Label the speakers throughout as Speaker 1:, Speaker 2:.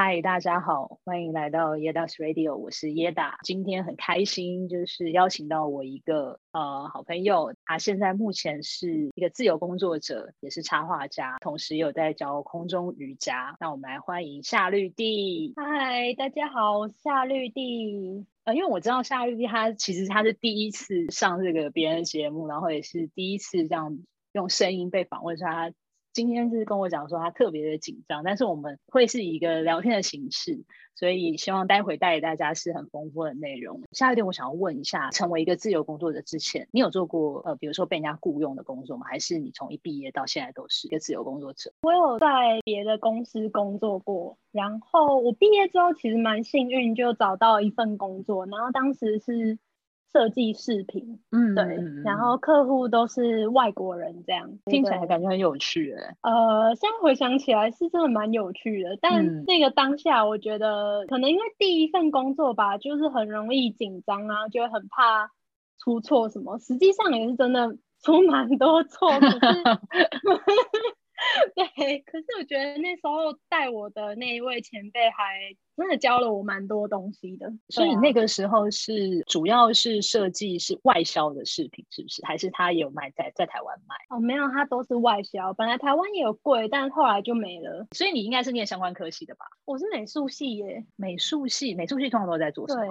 Speaker 1: 嗨，大家好，欢迎来到 Yeda's Radio，我是 Yeda。今天很开心，就是邀请到我一个呃好朋友，他现在目前是一个自由工作者，也是插画家，同时有在教空中瑜伽。那我们来欢迎夏绿蒂。
Speaker 2: 嗨，大家好，我是夏绿蒂。
Speaker 1: 呃，因为我知道夏绿蒂，他其实他是第一次上这个别人的节目，然后也是第一次这样用声音被访问，说他。今天是跟我讲说他特别的紧张，但是我们会是一个聊天的形式，所以希望待会带给大家是很丰富的内容。下一点我想要问一下，成为一个自由工作者之前，你有做过呃，比如说被人家雇佣的工作吗？还是你从一毕业到现在都是一个自由工作者？
Speaker 2: 我有在别的公司工作过，然后我毕业之后其实蛮幸运，就找到一份工作，然后当时是。设计饰品，嗯，对，然后客户都是外国人，这样
Speaker 1: 听起来感觉很有趣诶。
Speaker 2: 呃，现在回想起来是真的蛮有趣的，但那个当下我觉得可能因为第一份工作吧，就是很容易紧张啊，就很怕出错什么。实际上也是真的出蛮多错，可是。对，可是我觉得那时候带我的那一位前辈还真的教了我蛮多东西的。
Speaker 1: 所以那个时候是主要是设计是外销的饰品，是不是？还是他也有卖在在台湾卖？
Speaker 2: 哦，没有，他都是外销。本来台湾也有贵，但后来就没了。
Speaker 1: 所以你应该是念相关科系的吧？
Speaker 2: 我是美术系耶。
Speaker 1: 美术系，美术系通常都在做什么？
Speaker 2: 对，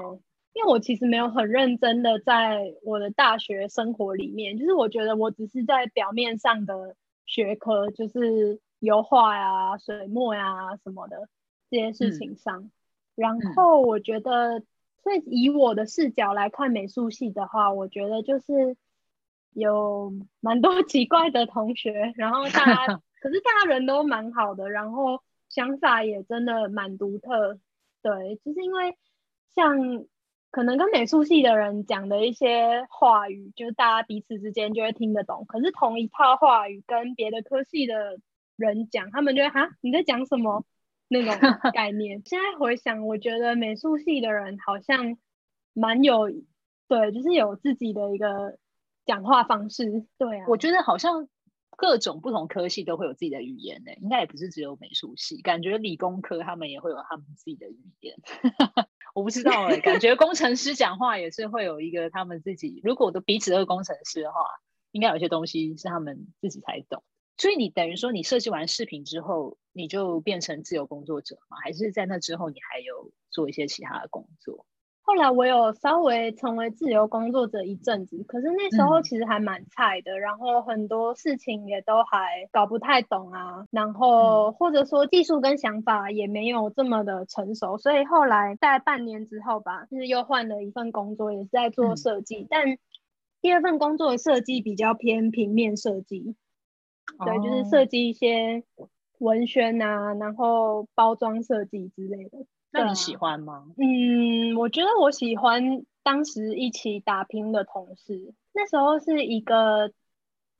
Speaker 2: 因为我其实没有很认真的在我的大学生活里面，就是我觉得我只是在表面上的。学科就是油画呀、水墨呀什么的这些事情上，嗯、然后我觉得，所以以我的视角来看美术系的话，我觉得就是有蛮多 奇怪的同学，然后大家 可是大家人都蛮好的，然后想法也真的蛮独特，对，就是因为像。可能跟美术系的人讲的一些话语，就是大家彼此之间就会听得懂。可是同一套话语跟别的科系的人讲，他们就会哈，你在讲什么那种 概念。现在回想，我觉得美术系的人好像蛮有，对，就是有自己的一个讲话方式。对啊，
Speaker 1: 我觉得好像各种不同科系都会有自己的语言呢，应该也不是只有美术系，感觉理工科他们也会有他们自己的语言。我不知道哎、感觉工程师讲话也是会有一个他们自己。如果都彼此都是工程师的话，应该有些东西是他们自己才懂。所以你等于说，你设计完视频之后，你就变成自由工作者吗？还是在那之后，你还有做一些其他的工作？
Speaker 2: 后来我有稍微成为自由工作者一阵子，可是那时候其实还蛮菜的，嗯、然后很多事情也都还搞不太懂啊，然后或者说技术跟想法也没有这么的成熟，所以后来在半年之后吧，就是又换了一份工作，也是在做设计，嗯、但第二份工作的设计比较偏平面设计，哦、对，就是设计一些文宣啊，然后包装设计之类的。
Speaker 1: 那你喜欢吗？
Speaker 2: 嗯，我觉得我喜欢当时一起打拼的同事。那时候是一个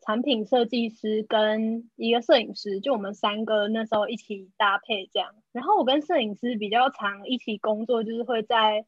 Speaker 2: 产品设计师跟一个摄影师，就我们三个那时候一起搭配这样。然后我跟摄影师比较常一起工作，就是会在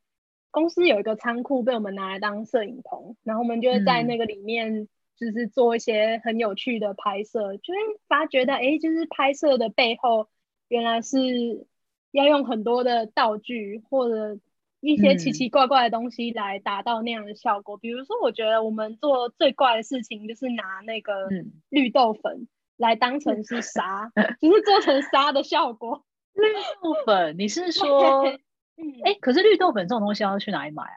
Speaker 2: 公司有一个仓库被我们拿来当摄影棚，然后我们就会在那个里面就是做一些很有趣的拍摄，嗯、就会发觉到哎，就是拍摄的背后原来是。要用很多的道具或者一些奇奇怪怪的东西来达到那样的效果。嗯、比如说，我觉得我们做最怪的事情就是拿那个绿豆粉来当成是沙，嗯、就是做成沙的效果。
Speaker 1: 绿豆粉，你是说？嗯，哎，可是绿豆粉这种东西要去哪里买啊？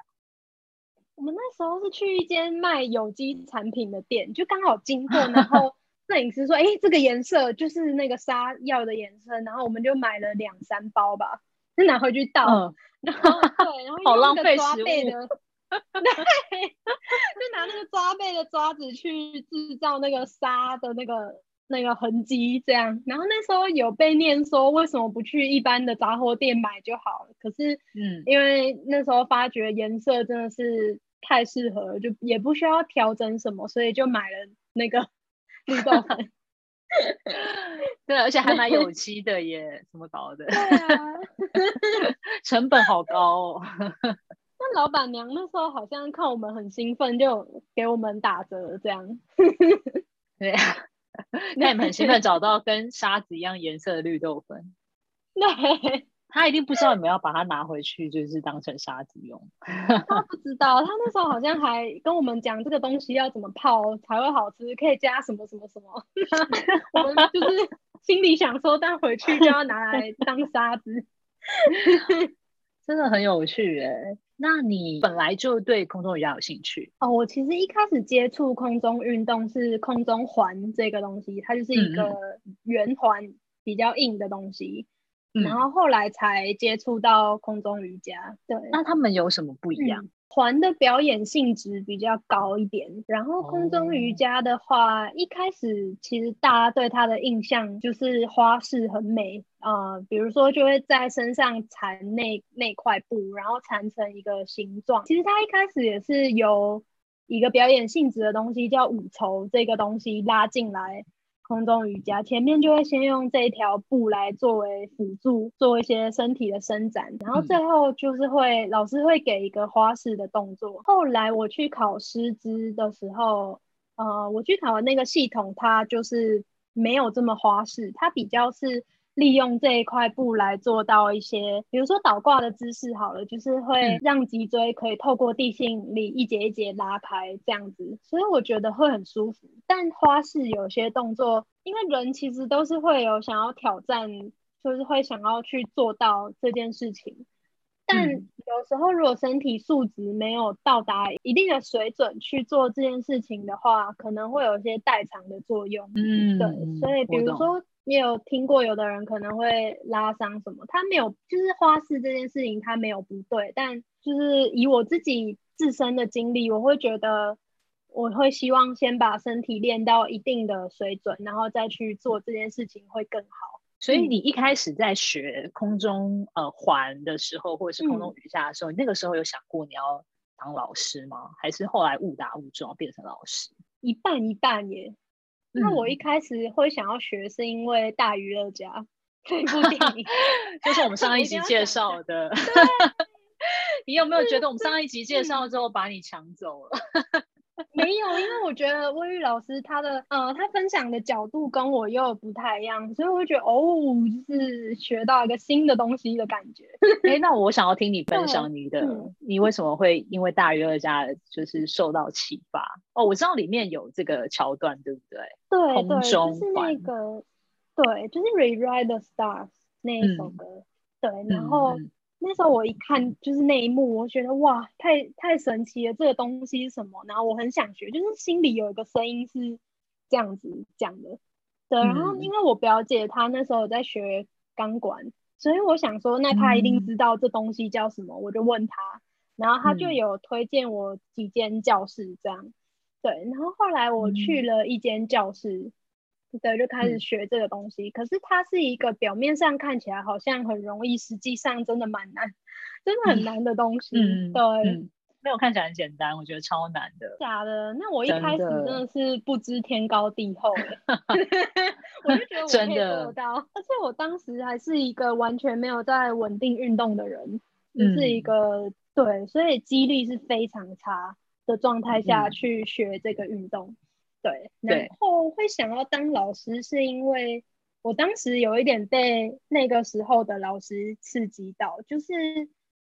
Speaker 2: 我们那时候是去一间卖有机产品的店，就刚好经过，然后。摄影师说：“哎、欸，这个颜色就是那个沙要的颜色。”然后我们就买了两三包吧，就拿回去倒。嗯、然后对，然后好浪费抓背的，对，就拿那个抓背的抓子去制造那个沙的那个那个痕迹，这样。然后那时候有被念说，为什么不去一般的杂货店买就好了？可是，嗯，因为那时候发觉颜色真的是太适合了，就也不需要调整什么，所以就买了那个。绿豆粉，
Speaker 1: 对，而且还蛮有机的耶，怎么搞的？
Speaker 2: 对啊，
Speaker 1: 成本好高哦。
Speaker 2: 那老板娘那时候好像看我们很兴奋，就给我们打折这样。
Speaker 1: 对啊，那你们很兴奋找到跟沙子一样颜色的绿豆粉。
Speaker 2: 对，
Speaker 1: 他他一定不知道你们要把它拿回去，就是当成沙子用。
Speaker 2: 他不知道，他那时候好像还跟我们讲这个东西要怎么泡才会好吃，可以加什么什么什么。我们就是心里想说，但回去就要拿来当沙子。
Speaker 1: 真的很有趣哎。那你本来就对空中瑜伽有兴趣
Speaker 2: 哦？我其实一开始接触空中运动是空中环这个东西，它就是一个圆环比较硬的东西。嗯、然后后来才接触到空中瑜伽，对。
Speaker 1: 那他们有什么不一样？
Speaker 2: 环、嗯、的表演性质比较高一点，然后空中瑜伽的话，哦、一开始其实大家对它的印象就是花式很美啊、呃，比如说就会在身上缠那那块布，然后缠成一个形状。其实它一开始也是由一个表演性质的东西叫五筹这个东西拉进来。空中瑜伽前面就会先用这一条布来作为辅助，做一些身体的伸展，然后最后就是会、嗯、老师会给一个花式的动作。后来我去考师资的时候，呃，我去考的那个系统，它就是没有这么花式，它比较是。利用这一块布来做到一些，比如说倒挂的姿势，好了，就是会让脊椎可以透过地心引力一节一节拉开这样子，所以我觉得会很舒服。但花式有些动作，因为人其实都是会有想要挑战，就是会想要去做到这件事情。但有时候如果身体素质没有到达一定的水准去做这件事情的话，可能会有一些代偿的作用。嗯，对，所以比如说。你有听过有的人可能会拉伤什么？他没有，就是花式这件事情他没有不对，但就是以我自己自身的经历，我会觉得我会希望先把身体练到一定的水准，然后再去做这件事情会更好。
Speaker 1: 所以你一开始在学空中呃环的时候，或者是空中瑜伽的时候，嗯，你那个时候有想过你要当老师吗？还是后来误打误撞变成老师？
Speaker 2: 一半一半耶。那我一开始会想要学，是因为《大娱乐家》这部电影，
Speaker 1: 就是我们上 一集介绍的。你有没有觉得我们上一集介绍之后把你抢走了？
Speaker 2: 没有，因为我觉得魏玉老师他的呃，他分享的角度跟我又不太一样，所以我会觉得哦，就是学到一个新的东西的感觉。
Speaker 1: 哎，那我想要听你分享你的，嗯、你为什么会因为大娱乐家就是受到启发？哦，我知道里面有这个桥段，对不对？
Speaker 2: 对，空中就是那个，对，就是 Rewrite the Stars 那一首歌，嗯、对，然后。嗯那时候我一看就是那一幕，我觉得哇，太太神奇了！这个东西是什么？然后我很想学，就是心里有一个声音是这样子讲的。对，然后因为我表姐她那时候在学钢管，所以我想说，那她一定知道这东西叫什么，我就问她，然后她就有推荐我几间教室这样。对，然后后来我去了一间教室。对，就开始学这个东西。嗯、可是它是一个表面上看起来好像很容易，实际上真的蛮难，真的很难的东西。嗯、对、嗯，
Speaker 1: 没有看起来很简单，我觉得超难的。
Speaker 2: 假的？那我一开始真的是不知天高地厚，我就觉得我可以做到。而且我当时还是一个完全没有在稳定运动的人，就是一个、嗯、对，所以肌力是非常差的状态下去学这个运动。嗯对，然后会想要当老师，是因为我当时有一点被那个时候的老师刺激到，就是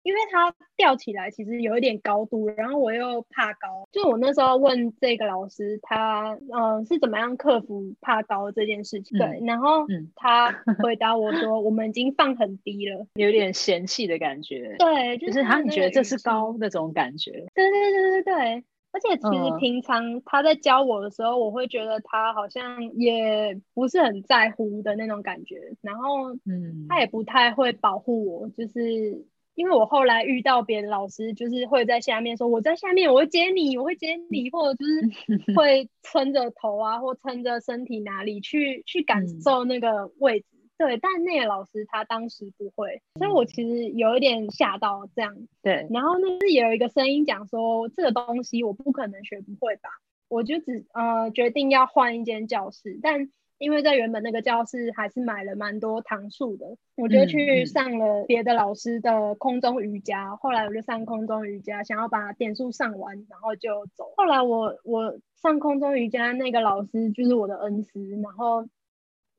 Speaker 2: 因为他吊起来其实有一点高度，然后我又怕高，就我那时候问这个老师，他嗯、呃、是怎么样克服怕高这件事情？嗯、对，然后他 回答我说，我们已经放很低了，
Speaker 1: 有点嫌弃的感觉。
Speaker 2: 对，
Speaker 1: 就是他你觉得这是高那种感觉？
Speaker 2: 对对对对对。而且其实平常他在教我的时候，我会觉得他好像也不是很在乎的那种感觉，然后嗯，他也不太会保护我，就是因为我后来遇到别的老师，就是会在下面说我在下面，我会接你，我会接你，或者就是 会撑着头啊，或撑着身体哪里去去感受那个位置。对，但那个老师他当时不会，所以我其实有一点吓到这样。
Speaker 1: 对，
Speaker 2: 然后呢，是有一个声音讲说，这个东西我不可能学不会吧？我就只呃决定要换一间教室，但因为在原本那个教室还是买了蛮多堂数的，我就去上了别的老师的空中瑜伽。嗯、后来我就上空中瑜伽，想要把点数上完，然后就走。后来我我上空中瑜伽那个老师就是我的恩师，然后。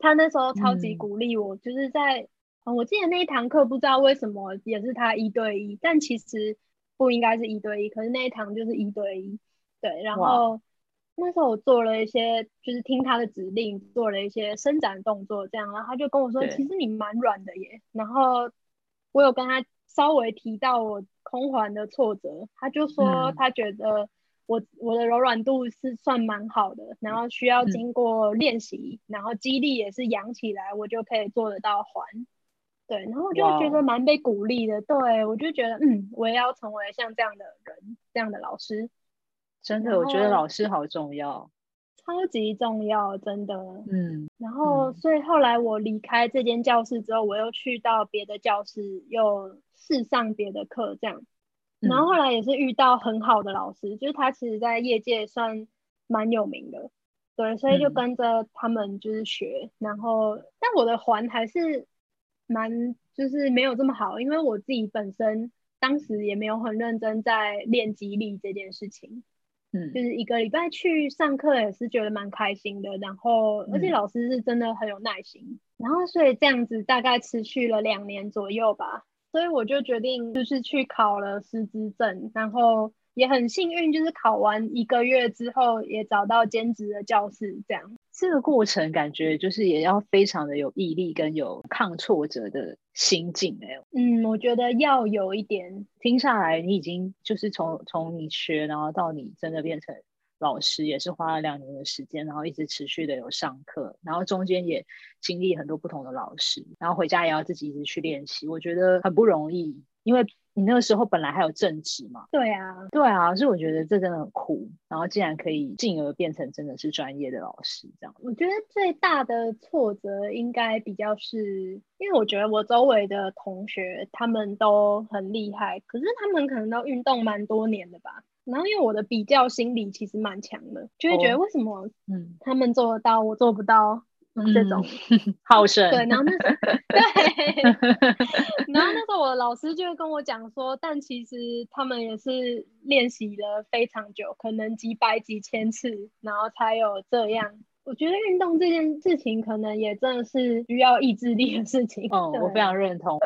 Speaker 2: 他那时候超级鼓励我，嗯、就是在嗯，我记得那一堂课不知道为什么也是他一对一，但其实不应该是一对一，可是那一堂就是一对一。对，然后那时候我做了一些，就是听他的指令，做了一些伸展动作，这样，然后他就跟我说，其实你蛮软的耶。然后我有跟他稍微提到我空环的挫折，他就说他觉得我、嗯、我的柔软度是算蛮好的，然后需要经过练习，嗯、然后肌力也是养起来，我就可以做得到环。对，然后我就觉得蛮被鼓励的。对，我就觉得，嗯，我也要成为像这样的人，这样的老师。
Speaker 1: 真的，我觉得老师好重要，
Speaker 2: 超级重要，真的。
Speaker 1: 嗯，
Speaker 2: 然后，嗯，所以后来我离开这间教室之后，我又去到别的教室，又试上别的课，这样。然后后来也是遇到很好的老师，嗯，就是他其实在业界算蛮有名的，对，所以就跟着他们就是学。嗯，然后，但我的环还是蛮就是没有这么好，因为我自己本身当时也没有很认真在练肌力这件事情。
Speaker 1: 嗯，
Speaker 2: 就是一个礼拜去上课也是觉得蛮开心的，然后而且老师是真的很有耐心，嗯，然后所以这样子大概持续了两年左右吧，所以我就决定就是去考了师资证，然后也很幸运，就是考完一个月之后也找到兼职的教室这样。
Speaker 1: 这个过程感觉就是也要非常的有毅力跟有抗挫折的心境哎。
Speaker 2: 嗯，我觉得要有一点。
Speaker 1: 听下来，你已经就是从从你学，然后到你真的变成老师，也是花了两年的时间，然后一直持续的有上课，然后中间也经历很多不同的老师，然后回家也要自己一直去练习，我觉得很不容易，因为。你那个时候本来还有正职嘛？
Speaker 2: 对啊，
Speaker 1: 对啊，所以我觉得这真的很酷。然后竟然可以进而变成真的是专业的老师，这样。
Speaker 2: 我觉得最大的挫折应该比较是，因为我觉得我周围的同学他们都很厉害，可是他们可能都运动蛮多年的吧。然后因为我的比较心理其实蛮强的，就会觉得为什么嗯他们做得到，我做不到。嗯、这 种
Speaker 1: 好胜
Speaker 2: 对，然后那时候 对，然后那时候我的老师就会跟我讲说，但其实他们也是练习了非常久，可能几百几千次，然后才有这样。我觉得运动这件事情，可能也真的是需要意志力的事情。
Speaker 1: 嗯，我非常认同，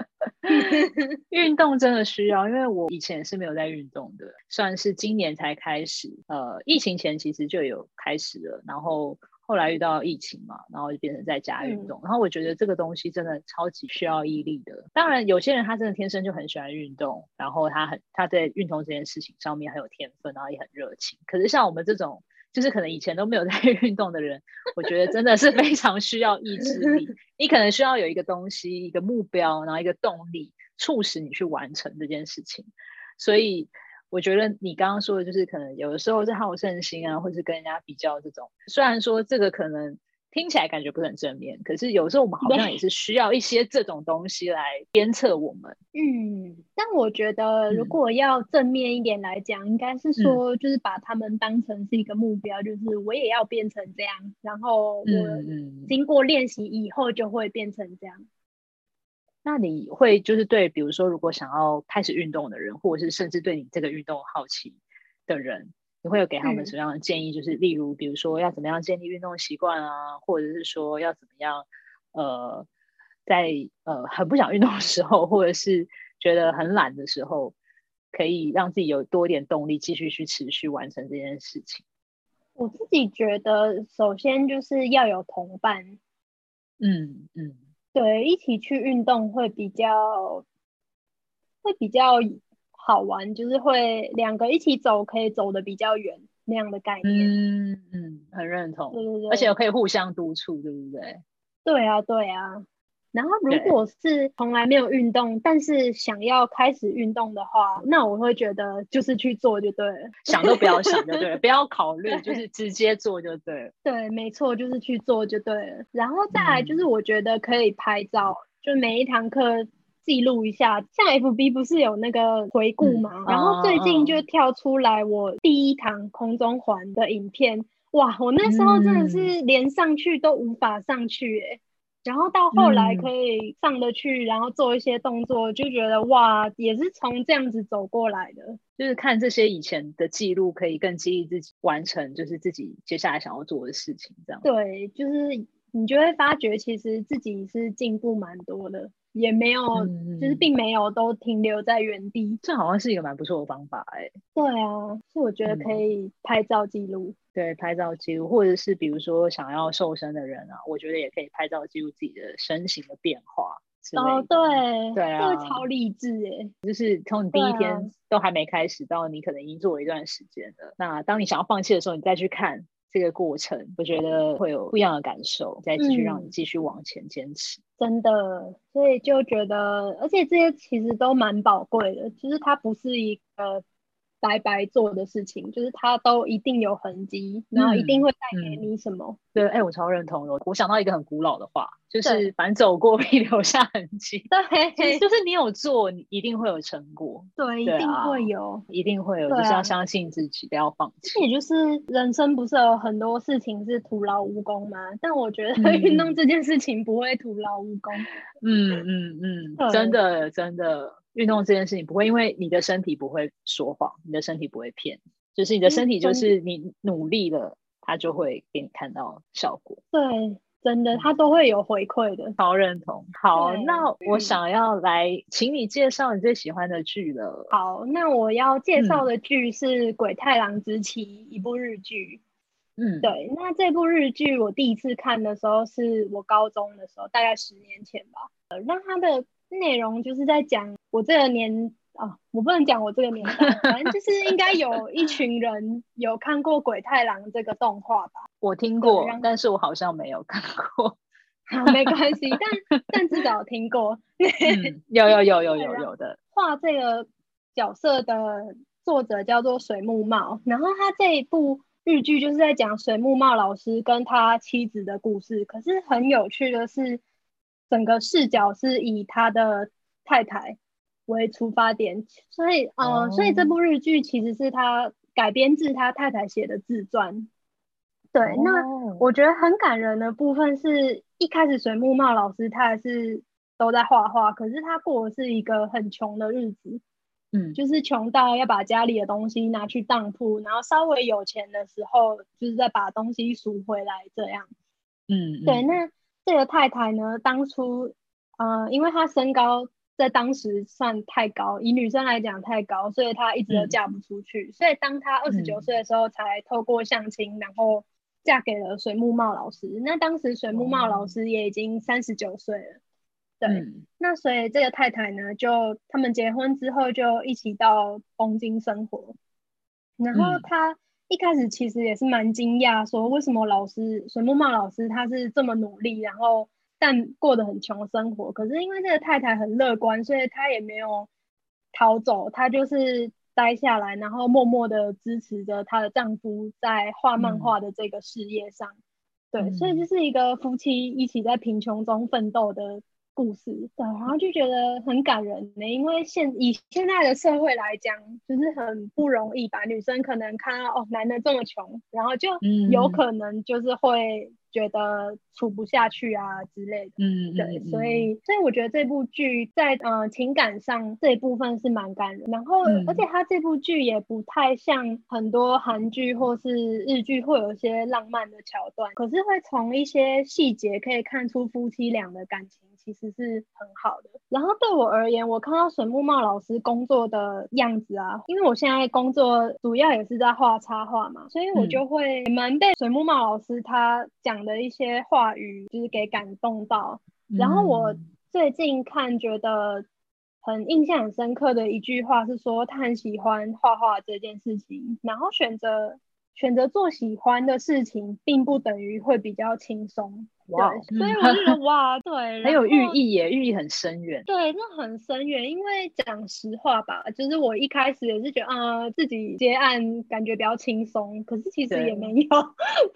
Speaker 1: 运动真的需要，因为我以前是没有在运动的，算是今年才开始。呃，疫情前其实就有开始了，然后。后来遇到疫情嘛，然后就变成在家运动。嗯、然后我觉得这个东西真的超级需要毅力的。当然，有些人他真的天生就很喜欢运动，然后他很他在运动这件事情上面很有天分，然后也很热情。可是像我们这种，就是可能以前都没有在 运动的人，我觉得真的是非常需要意志力。你可能需要有一个东西、一个目标，然后一个动力，促使你去完成这件事情。所以。我觉得你刚刚说的，就是可能有的时候是好胜心啊，或是跟人家比较这种。虽然说这个可能听起来感觉不是很正面，可是有时候我们好像也是需要一些这种东西来鞭策我们。
Speaker 2: 嗯，但我觉得如果要正面一点来讲，嗯、应该是说就是把他们当成是一个目标，嗯、就是我也要变成这样，然后我经过练习以后就会变成这样。
Speaker 1: 那你会就是对，比如说，如果想要开始运动的人，或者是甚至对你这个运动好奇的人，你会有给他们什么样的建议？嗯、就是例如，比如说要怎么样建立运动习惯啊，或者是说要怎么样，呃，在呃很不想运动的时候，或者是觉得很懒的时候，可以让自己有多一点动力，继续去持续完成这件事情。
Speaker 2: 我自己觉得，首先就是要有同伴。
Speaker 1: 嗯嗯。嗯
Speaker 2: 对，一起去运动会比较会比较好玩，就是会两个一起走，可以走的比较远那样的概念。
Speaker 1: 嗯嗯，很认同。
Speaker 2: 对对对，
Speaker 1: 而且可以互相督促，对不对？
Speaker 2: 对啊，对啊。然后，如果是从来没有运动，但是想要开始运动的话，那我会觉得就是去做就对了，
Speaker 1: 想都不要想就对了，不要考虑，就是直接做就对了。
Speaker 2: 对，没错，就是去做就对了。然后再来就是，我觉得可以拍照，嗯、就每一堂课记录一下。像 FB 不是有那个回顾嘛？嗯、然后最近就跳出来我第一堂空中环的影片，哇，我那时候真的是连上去都无法上去、欸，哎。然后到后来可以上得去，嗯、然后做一些动作，就觉得哇，也是从这样子走过来的。
Speaker 1: 就是看这些以前的记录，可以更激励自己完成，就是自己接下来想要做的事情。这样。
Speaker 2: 对，就是你就会发觉，其实自己是进步蛮多的。也没有，嗯、就是并没有都停留在原地。
Speaker 1: 这好像是一个蛮不错的方法哎、欸。
Speaker 2: 对啊，所以我觉得可以拍照记录、嗯。
Speaker 1: 对，拍照记录，或者是比如说想要瘦身的人啊，我觉得也可以拍照记录自己的身形的变化。
Speaker 2: 哦，对，
Speaker 1: 对啊，
Speaker 2: 这个超励志哎！
Speaker 1: 就是从你第一天都还没开始，到你可能已经做了一段时间了。那当你想要放弃的时候，你再去看这个过程，我觉得会有不一样的感受，再继续让你继续往前坚持。
Speaker 2: 真的，所以就觉得，而且这些其实都蛮宝贵的，其实它不是一个。白白做的事情，就是它都一定有痕迹，然后一定会带给你什么。对，
Speaker 1: 哎、欸，我超认同的。我想到一个很古老的话，就是反正走过必留下痕迹。对，就是你有做，你一定会有成果。
Speaker 2: 对，一定会有，
Speaker 1: 一定会有，就是要相信自己，不要放弃。
Speaker 2: 也就是人生不是有很多事情是徒劳无功吗？但我觉得运动这件事情不会徒劳无功。
Speaker 1: 嗯嗯嗯，真的真的。运动这件事情不会，因为你的身体不会说谎，你的身体不会骗，就是你的身体就是你努力了，它就会给你看到效果。
Speaker 2: 对，真的，它都会有回馈的。
Speaker 1: 超认同。好，那我想要来请你介绍你最喜欢的剧了。
Speaker 2: 好，那我要介绍的剧是《鬼太郎之妻》，一部日剧。嗯，对。那这部日剧我第一次看的时候是我高中的时候，大概十年前吧。呃，那它的。内容就是在讲我这个年啊，我不能讲我这个年代，反正就是应该有一群人有看过《鬼太郎》这个动画吧。
Speaker 1: 我听过，但是我好像没有看过。
Speaker 2: 好，没关系，但但至少听过。
Speaker 1: 嗯，有有有有有有的。
Speaker 2: 画这个角色的作者叫做水木茂，然后他这一部日剧就是在讲水木茂老师跟他妻子的故事。可是很有趣的是。整个视角是以他的太太为出发点，所以，嗯、呃，oh. 所以这部日剧其实是他改编自他太太写的自传。对，oh. 那我觉得很感人的部分是一开始水木茂老师他还是都在画画，可是他过的是一个很穷的日子，嗯，就是穷到要把家里的东西拿去当铺，然后稍微有钱的时候，就是再把东西赎回来这样。嗯，对，那。这个太太呢，当初，呃，因为她身高在当时算太高，以女生来讲太高，所以她一直都嫁不出去。嗯、所以当她二十九岁的时候，才透过相亲，嗯、然后嫁给了水木茂老师。那当时水木茂老师也已经三十九岁了。对，嗯、那所以这个太太呢，就他们结婚之后就一起到东京生活，然后她。嗯一开始其实也是蛮惊讶，说为什么老师水木茂老师他是这么努力，然后但过得很穷生活。可是因为这个太太很乐观，所以她也没有逃走，她就是待下来，然后默默的支持着她的丈夫在画漫画的这个事业上。嗯、对，所以就是一个夫妻一起在贫穷中奋斗的故事，对，然后就觉得很感人呢，因为现以现在的社会来讲，就是很不容易吧。女生可能看到哦，男的这么穷，然后就有可能就是会觉得处不下去啊之类的。嗯，对，所以所以我觉得这部剧在呃情感上这一部分是蛮感人，然后、嗯、而且它这部剧也不太像很多韩剧或是日剧会有一些浪漫的桥段，可是会从一些细节可以看出夫妻俩的感情。其实是很好的。然后对我而言，我看到水木茂老师工作的样子啊，因为我现在工作主要也是在画插画嘛，所以我就会蛮被水木茂老师他讲的一些话语就是给感动到。然后我最近看觉得很印象很深刻的一句话是说，他很喜欢画画这件事情，然后选择选择做喜欢的事情，并不等于会比较轻松。哇，对，所以我就觉得哇，对，
Speaker 1: 很有寓意耶，寓意很深远。
Speaker 2: 对，那很深远，因为讲实话吧，就是我一开始也是觉得，啊、呃，自己接案感觉比较轻松，可是其实也没有，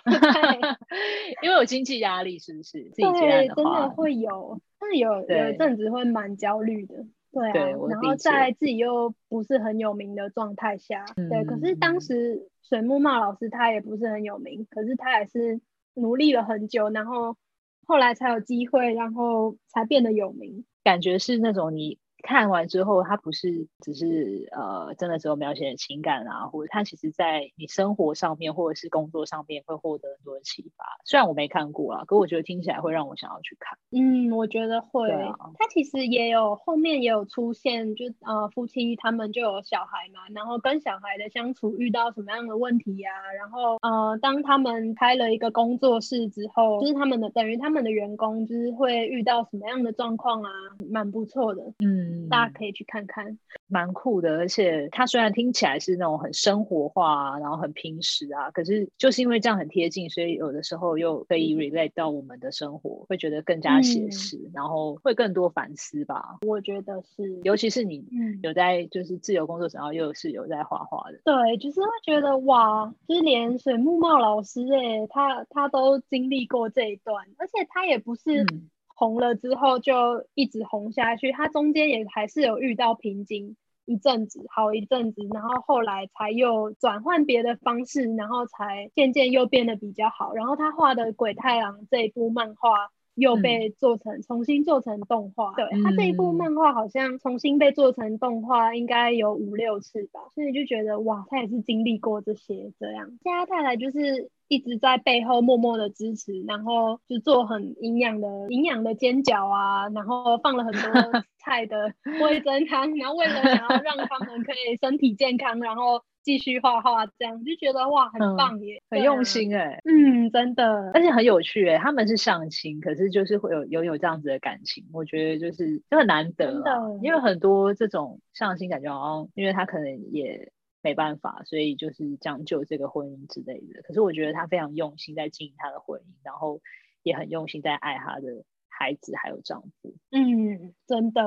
Speaker 2: 对
Speaker 1: 因为有经济压力，是不是？自己
Speaker 2: 接案的，真的会有，但是有有一阵子会蛮焦虑的，对啊。对然后在自己又不是很有名的状态下，嗯、对，可是当时水木茂老师他也不是很有名，可是他也是。努力了很久，然后后来才有机会，然后才变得有名。
Speaker 1: 感觉是那种你看完之后，它不是只是呃，真的只有描写情感啊，或者它其实在你生活上面或者是工作上面会获得很多的启发。虽然我没看过啊，可我觉得听起来会让我想要去看。
Speaker 2: 嗯，我觉得会。
Speaker 1: 啊、
Speaker 2: 它其实也有后面也有出现，就呃夫妻他们就有小孩嘛，然后跟小孩的相处遇到什么样的问题呀、啊？然后呃，当他们开了一个工作室之后，就是他们的等于他们的员工就是会遇到什么样的状况啊？蛮不错的，嗯，大家可以去看看，
Speaker 1: 蛮酷的。而且它虽然听起来是那种很生活化啊，然后很平时啊，可是就是因为这样很贴近，所以有的时候又可以 relate 到我们的生活，会觉得更加写实，嗯、然后会更多反思吧。
Speaker 2: 我觉得是，
Speaker 1: 尤其是你有在就是自由工作者，然后又是有在画画的，
Speaker 2: 对，就是会觉得哇，就是连水木茂老师哎、欸，他他都经历过这一段，而且他也不是。嗯红了之后就一直红下去，他中间也还是有遇到瓶颈一阵子，好一阵子，然后后来才又转换别的方式，然后才渐渐又变得比较好。然后他画的《鬼太郎》这一部漫画又被做成、嗯、重新做成动画，对，他这一部漫画好像重新被做成动画应该有五六次吧，所以就觉得哇，他也是经历过这些这样。加太太就是。一直在背后默默的支持，然后就做很营养的营养的煎饺啊，然后放了很多 菜的味噌汤，然后为了想要让他们可以身体健康，然后继续画画，这样就觉得哇，很棒耶，
Speaker 1: 很用心哎、欸，
Speaker 2: 嗯，真的，
Speaker 1: 而且很有趣哎、欸，他们是上亲，可是就是会有拥有这样子的感情，我觉得就是就很难得，因为很多这种上亲感觉好像，因为他可能也。没办法，所以就是将就这个婚姻之类的。可是我觉得他非常用心在经营他的婚姻，然后也很用心在爱他的孩子还有丈夫。
Speaker 2: 嗯，真的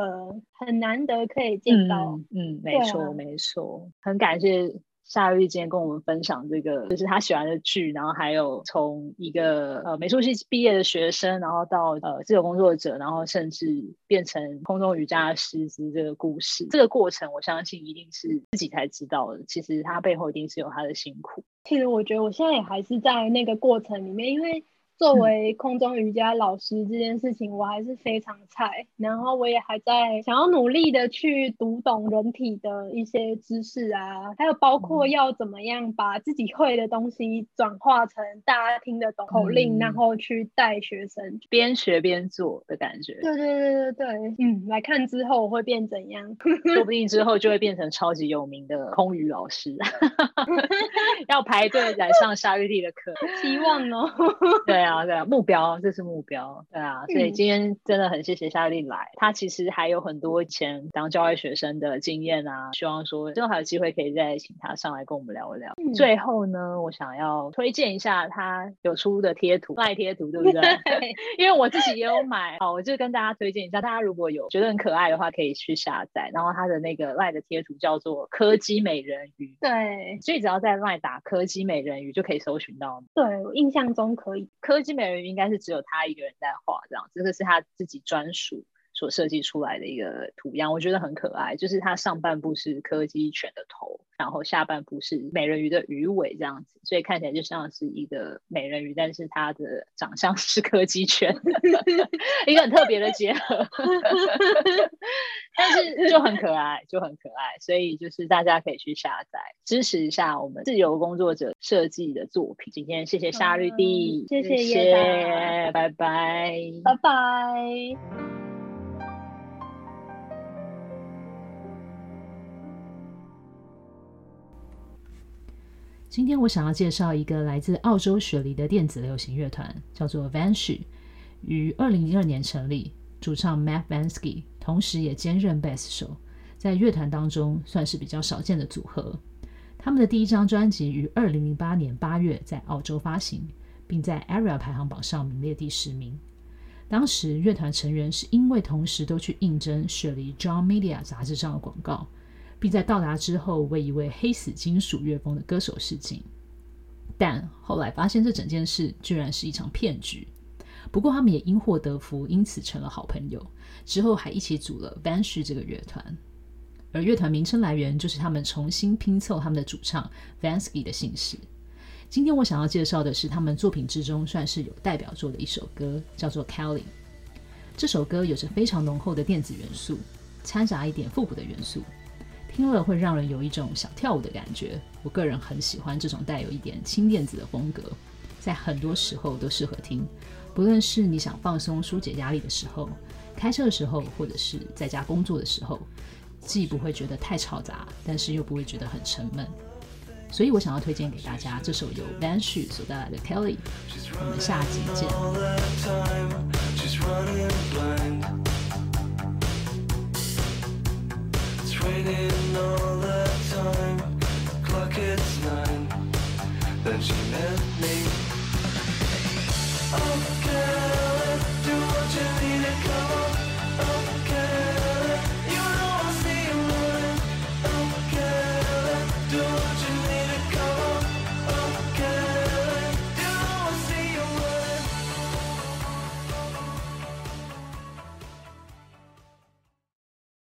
Speaker 2: 很难得可以见到。
Speaker 1: 嗯，嗯，没错，啊、没错，很感谢。夏玉今天跟我们分享这个，就是他喜欢的剧，然后还有从一个呃美术系毕业的学生，然后到呃自由工作者，然后甚至变成空中瑜伽师资这个故事，这个过程我相信一定是自己才知道的。其实他背后一定是有他的辛苦。
Speaker 2: 其实我觉得我现在也还是在那个过程里面，因为。作为空中瑜伽老师这件事情，我还是非常菜，然后我也还在想要努力的去读懂人体的一些知识啊，还有包括要怎么样把自己会的东西转化成大家听得懂口令，嗯、然后去带学生
Speaker 1: 边学边做的感觉。
Speaker 2: 对对对对对，嗯，来看之后我会变怎样？
Speaker 1: 说不定之后就会变成超级有名的空余老师，要排队来上沙玉丽的课，
Speaker 2: 希望哦。
Speaker 1: 对。对啊，对啊，目标，这是目标，对啊，所以今天真的很谢谢夏丽来，她、嗯、其实还有很多以前当教外学生的经验啊，希望说之后还有机会可以再请她上来跟我们聊一聊。嗯、最后呢，我想要推荐一下她有出的贴图，赖贴图，对不对？因为我自己也有买，好，我就跟大家推荐一下，大家如果有觉得很可爱的话，可以去下载。然后她的那个赖的贴图叫做柯基美人鱼，
Speaker 2: 对，
Speaker 1: 所以只要在赖打柯基美人鱼就可以搜寻到。
Speaker 2: 对，我印象中可以。
Speaker 1: 柯基美人鱼应该是只有他一个人在画，这样，这个是他自己专属所设计出来的一个图样，我觉得很可爱。就是它上半部是柯基犬的头，然后下半部是美人鱼的鱼尾这样子，所以看起来就像是一个美人鱼，但是它的长相是柯基犬，一个很特别的结合。但是就很可爱，就很可爱，所以就是大家可以去下载支持一下我们自由工作者设计的作品。今天谢谢夏绿蒂，
Speaker 2: 嗯、谢
Speaker 1: 谢，拜拜，
Speaker 2: 拜拜。
Speaker 3: 今天我想要介绍一个来自澳洲雪梨的电子流行乐团，叫做 Vanshi，于二零零二年成立，主唱 Matt Vansky。同时也兼任贝斯手，在乐团当中算是比较少见的组合。他们的第一张专辑于二零零八年八月在澳洲发行，并在 ARIA 排行榜上名列第十名。当时乐团成员是因为同时都去应征雪梨 John Media 杂志上的广告，并在到达之后为一位黑死金属乐风的歌手试镜，但后来发现这整件事居然是一场骗局。不过他们也因祸得福，因此成了好朋友。之后还一起组了 Vanshi 这个乐团，而乐团名称来源就是他们重新拼凑他们的主唱 Vansky 的姓氏。今天我想要介绍的是他们作品之中算是有代表作的一首歌，叫做《Kelly》。这首歌有着非常浓厚的电子元素，
Speaker 1: 掺杂一点复古的元素，听了会让人有一种想跳舞的感觉。我个人很喜欢这种带有一点轻电子的风格，在很多时候都适合听，不论是你想放松、疏解压力的时候，开车的时候，或者是在家工作的时候，既不会觉得太嘈杂，但是又不会觉得很沉闷。所以我想要推荐给大家这首由 Van s h 所带来的 Kelly。我们下集见。
Speaker 3: Waiting all the time. Clock it's nine. Then she met me. Oh.